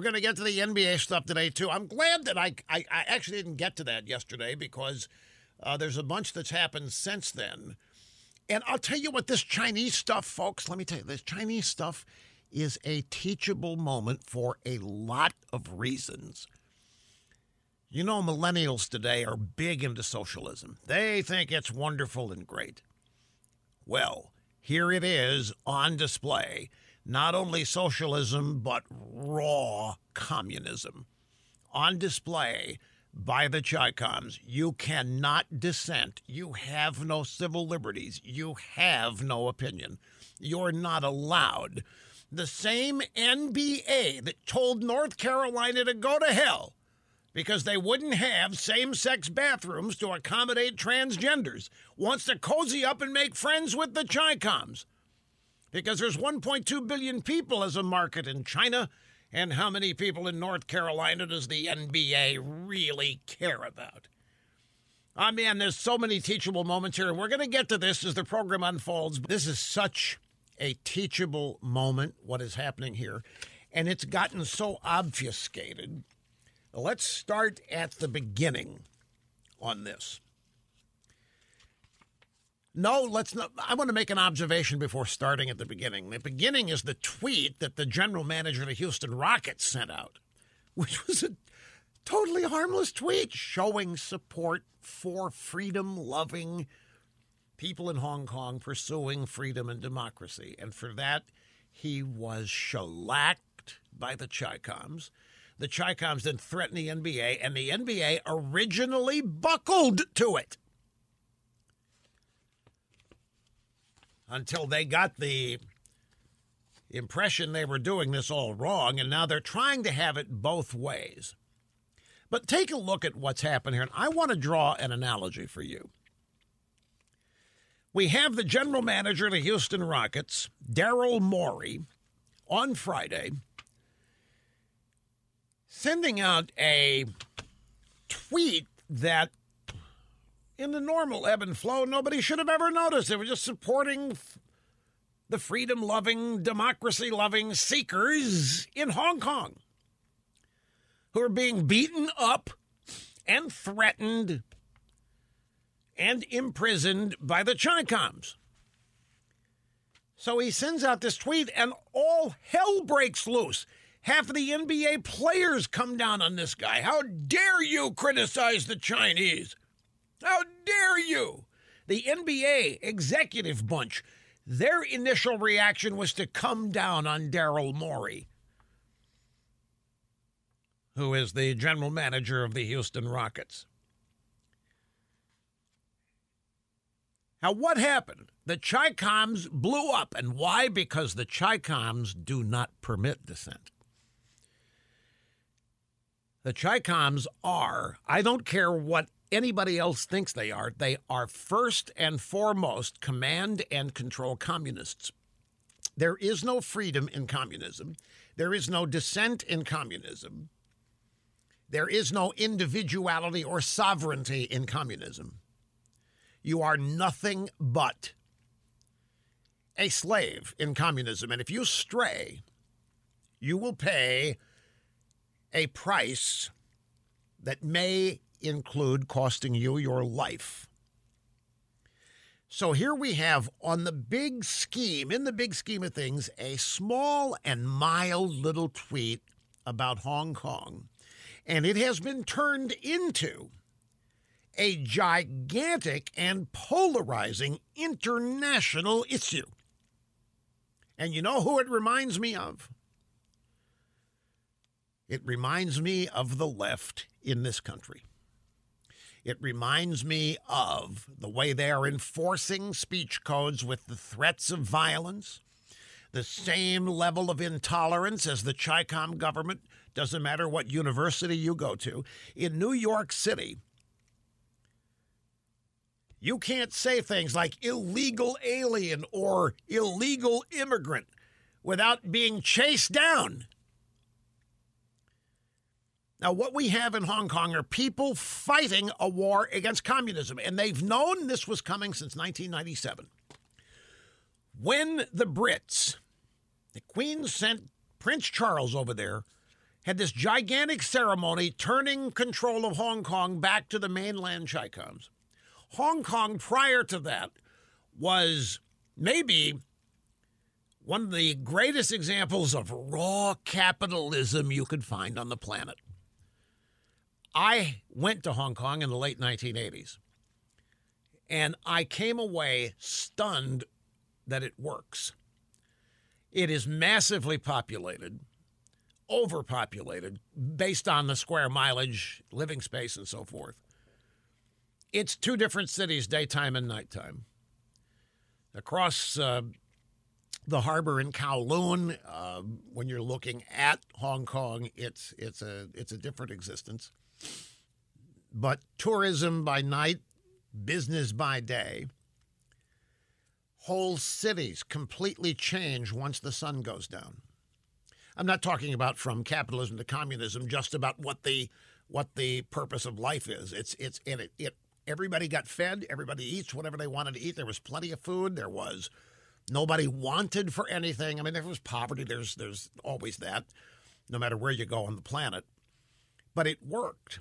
We're going to get to the NBA stuff today, too. I'm glad that I, I, I actually didn't get to that yesterday because uh, there's a bunch that's happened since then. And I'll tell you what, this Chinese stuff, folks, let me tell you, this Chinese stuff is a teachable moment for a lot of reasons. You know, millennials today are big into socialism, they think it's wonderful and great. Well, here it is on display not only socialism, but raw communism on display by the Chicoms. You cannot dissent. You have no civil liberties. You have no opinion. You're not allowed. The same NBA that told North Carolina to go to hell because they wouldn't have same sex bathrooms to accommodate transgenders wants to cozy up and make friends with the Chicoms because there's 1.2 billion people as a market in China. And how many people in North Carolina does the NBA really care about? Oh man, there's so many teachable moments here. And We're going to get to this as the program unfolds. This is such a teachable moment, what is happening here. And it's gotten so obfuscated. Let's start at the beginning on this. No, let's not. I want to make an observation before starting at the beginning. The beginning is the tweet that the general manager of the Houston Rockets sent out, which was a totally harmless tweet showing support for freedom loving people in Hong Kong pursuing freedom and democracy. And for that, he was shellacked by the Chicoms. The Chicoms then threatened the NBA, and the NBA originally buckled to it. Until they got the impression they were doing this all wrong, and now they're trying to have it both ways. But take a look at what's happened here, and I want to draw an analogy for you. We have the general manager of the Houston Rockets, Daryl Morey, on Friday, sending out a tweet that in the normal ebb and flow, nobody should have ever noticed. They were just supporting the freedom loving, democracy loving seekers in Hong Kong who are being beaten up and threatened and imprisoned by the Chicoms. So he sends out this tweet, and all hell breaks loose. Half of the NBA players come down on this guy. How dare you criticize the Chinese? How dare you? The NBA executive bunch, their initial reaction was to come down on Daryl Morey, who is the general manager of the Houston Rockets. Now, what happened? The Chicoms blew up. And why? Because the Chicoms do not permit dissent. The Chicoms are, I don't care what anybody else thinks they are. They are first and foremost command and control communists. There is no freedom in communism. There is no dissent in communism. There is no individuality or sovereignty in communism. You are nothing but a slave in communism. And if you stray, you will pay a price that may include costing you your life. So here we have on the big scheme, in the big scheme of things, a small and mild little tweet about Hong Kong. And it has been turned into a gigantic and polarizing international issue. And you know who it reminds me of? It reminds me of the left in this country. It reminds me of the way they are enforcing speech codes with the threats of violence, the same level of intolerance as the Chicom government, doesn't matter what university you go to. In New York City, you can't say things like illegal alien or illegal immigrant without being chased down now, what we have in Hong Kong are people fighting a war against communism, and they've known this was coming since 1997. When the Brits, the Queen sent Prince Charles over there had this gigantic ceremony turning control of Hong Kong back to the mainland Chicoms. Hong Kong, prior to that, was maybe one of the greatest examples of raw capitalism you could find on the planet. I went to Hong Kong in the late 1980s, and I came away stunned that it works. It is massively populated, overpopulated, based on the square mileage, living space, and so forth. It's two different cities, daytime and nighttime. Across uh, the harbor in Kowloon, uh, when you're looking at Hong Kong, it's it's a it's a different existence. But tourism by night, business by day. Whole cities completely change once the sun goes down. I'm not talking about from capitalism to communism, just about what the what the purpose of life is. It's it's in it. It everybody got fed. Everybody eats whatever they wanted to eat. There was plenty of food. There was nobody wanted for anything. I mean, there was poverty. There's there's always that, no matter where you go on the planet. But it worked,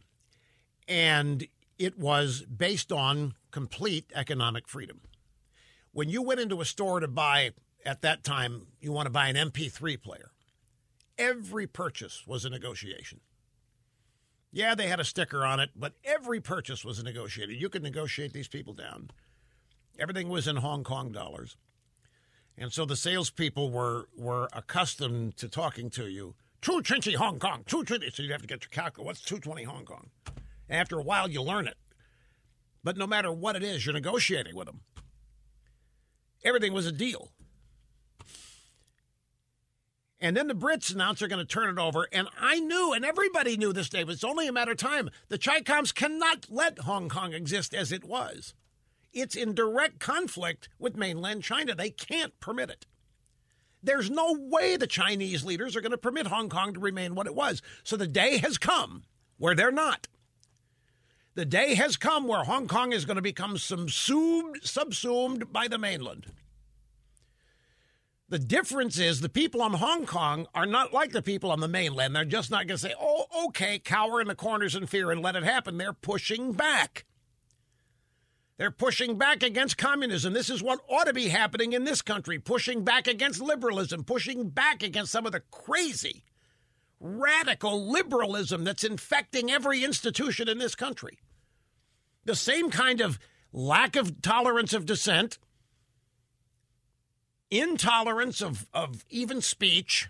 and it was based on complete economic freedom when you went into a store to buy at that time, you want to buy an MP3 player. Every purchase was a negotiation. Yeah, they had a sticker on it, but every purchase was a negotiation. You could negotiate these people down. Everything was in Hong Kong dollars. And so the salespeople were were accustomed to talking to you. 220 Hong Kong, 220. So you have to get your calculator. What's 220 Hong Kong? After a while, you learn it. But no matter what it is, you're negotiating with them. Everything was a deal. And then the Brits announced they're going to turn it over. And I knew, and everybody knew this day, it's only a matter of time. The Chicoms cannot let Hong Kong exist as it was. It's in direct conflict with mainland China. They can't permit it. There's no way the Chinese leaders are going to permit Hong Kong to remain what it was. So the day has come where they're not. The day has come where Hong Kong is going to become subsumed, subsumed by the mainland. The difference is the people on Hong Kong are not like the people on the mainland. They're just not going to say, oh, okay, cower in the corners in fear and let it happen. They're pushing back. They're pushing back against communism. This is what ought to be happening in this country pushing back against liberalism, pushing back against some of the crazy, radical liberalism that's infecting every institution in this country the same kind of lack of tolerance of dissent, intolerance of, of even speech.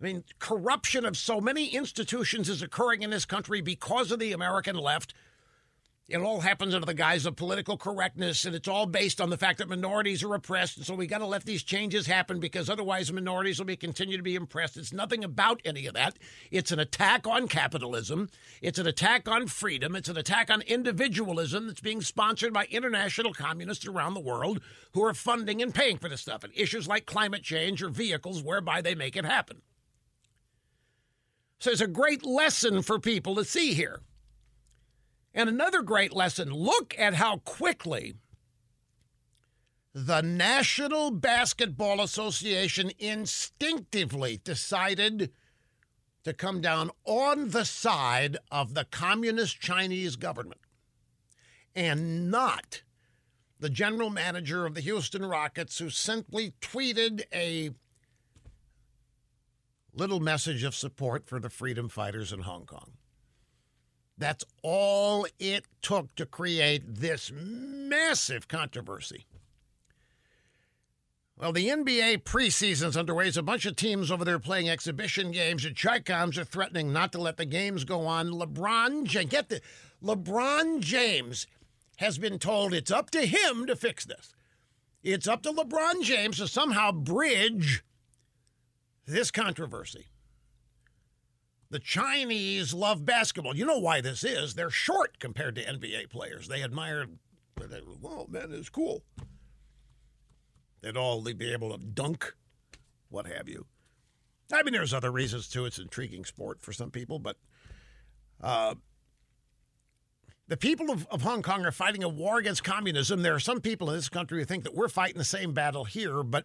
I mean, corruption of so many institutions is occurring in this country because of the American left it all happens under the guise of political correctness, and it's all based on the fact that minorities are oppressed. And so we got to let these changes happen because otherwise minorities will be continue to be oppressed. It's nothing about any of that. It's an attack on capitalism. It's an attack on freedom. It's an attack on individualism that's being sponsored by international communists around the world who are funding and paying for this stuff. And issues like climate change are vehicles whereby they make it happen. So it's a great lesson for people to see here. And another great lesson look at how quickly the National Basketball Association instinctively decided to come down on the side of the communist Chinese government and not the general manager of the Houston Rockets, who simply tweeted a little message of support for the freedom fighters in Hong Kong. That's all it took to create this massive controversy. Well, the NBA preseason's underway. A bunch of teams over there playing exhibition games. The Chicoms are threatening not to let the games go on. LeBron James, get the LeBron James has been told it's up to him to fix this. It's up to LeBron James to somehow bridge this controversy. The Chinese love basketball. You know why this is. They're short compared to NBA players. They admire, they, oh man, it's cool. They'd all be able to dunk, what have you. I mean, there's other reasons too. It's an intriguing sport for some people, but uh, the people of, of Hong Kong are fighting a war against communism. There are some people in this country who think that we're fighting the same battle here, but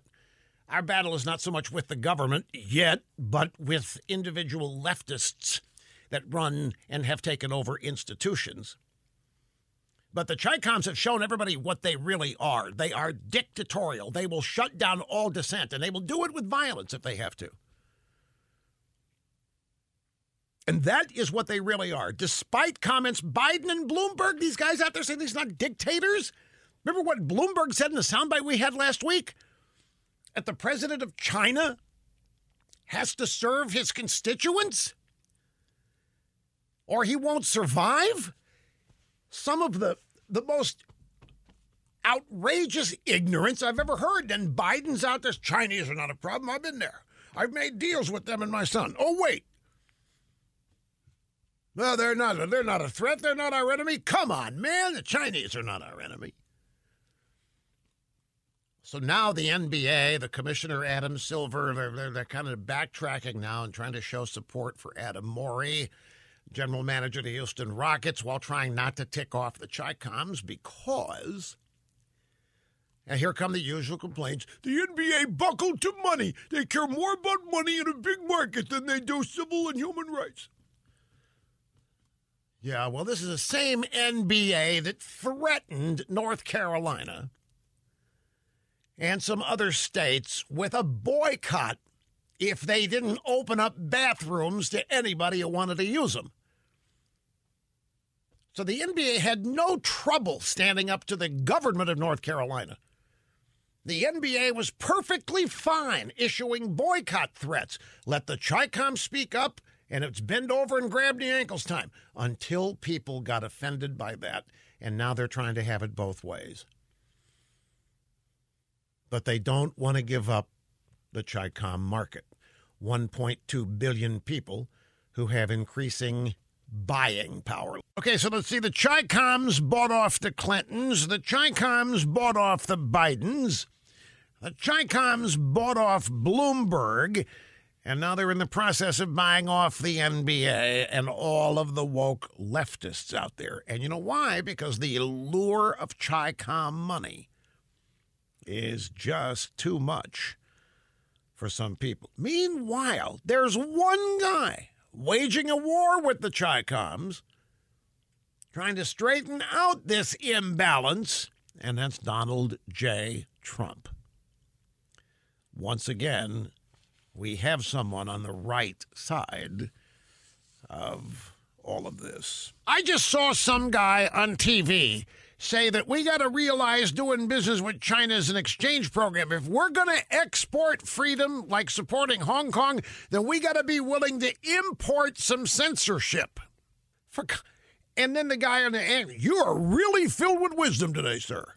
Our battle is not so much with the government yet, but with individual leftists that run and have taken over institutions. But the Chicoms have shown everybody what they really are. They are dictatorial. They will shut down all dissent, and they will do it with violence if they have to. And that is what they really are. Despite comments, Biden and Bloomberg, these guys out there saying these are not dictators. Remember what Bloomberg said in the soundbite we had last week? That the president of China has to serve his constituents? Or he won't survive? Some of the, the most outrageous ignorance I've ever heard. And Biden's out there. Chinese are not a problem. I've been there. I've made deals with them and my son. Oh, wait. Well, they're not. They're not a threat. They're not our enemy. Come on, man. The Chinese are not our enemy. So now the NBA, the commissioner Adam Silver, they're, they're, they're, kind of backtracking now and trying to show support for Adam Morey, general manager of the Houston Rockets, while trying not to tick off the Chicoms because. And here come the usual complaints. The NBA buckled to money. They care more about money in a big market than they do civil and human rights. Yeah, well, this is the same NBA that threatened North Carolina and some other states with a boycott if they didn't open up bathrooms to anybody who wanted to use them. So the NBA had no trouble standing up to the government of North Carolina. The NBA was perfectly fine issuing boycott threats. Let the Chicom speak up and it's bend over and grab the ankles time until people got offended by that. And now they're trying to have it both ways. But they don't want to give up the Chicom market. 1.2 billion people who have increasing buying power. Okay, so let's see. The Chicoms bought off the Clintons. The Chicoms bought off the Bidens. The Chicoms bought off Bloomberg. And now they're in the process of buying off the NBA and all of the woke leftists out there. And you know why? Because the allure of Chicom money is just too much for some people. Meanwhile, there's one guy waging a war with the Chicoms, trying to straighten out this imbalance, and that's Donald J. Trump. Once again, we have someone on the right side of all of this. I just saw some guy on TV say that we got to realize doing business with China is an exchange program. If we're going to export freedom, like supporting Hong Kong, then we got to be willing to import some censorship. For, and then the guy on the end, you are really filled with wisdom today, sir.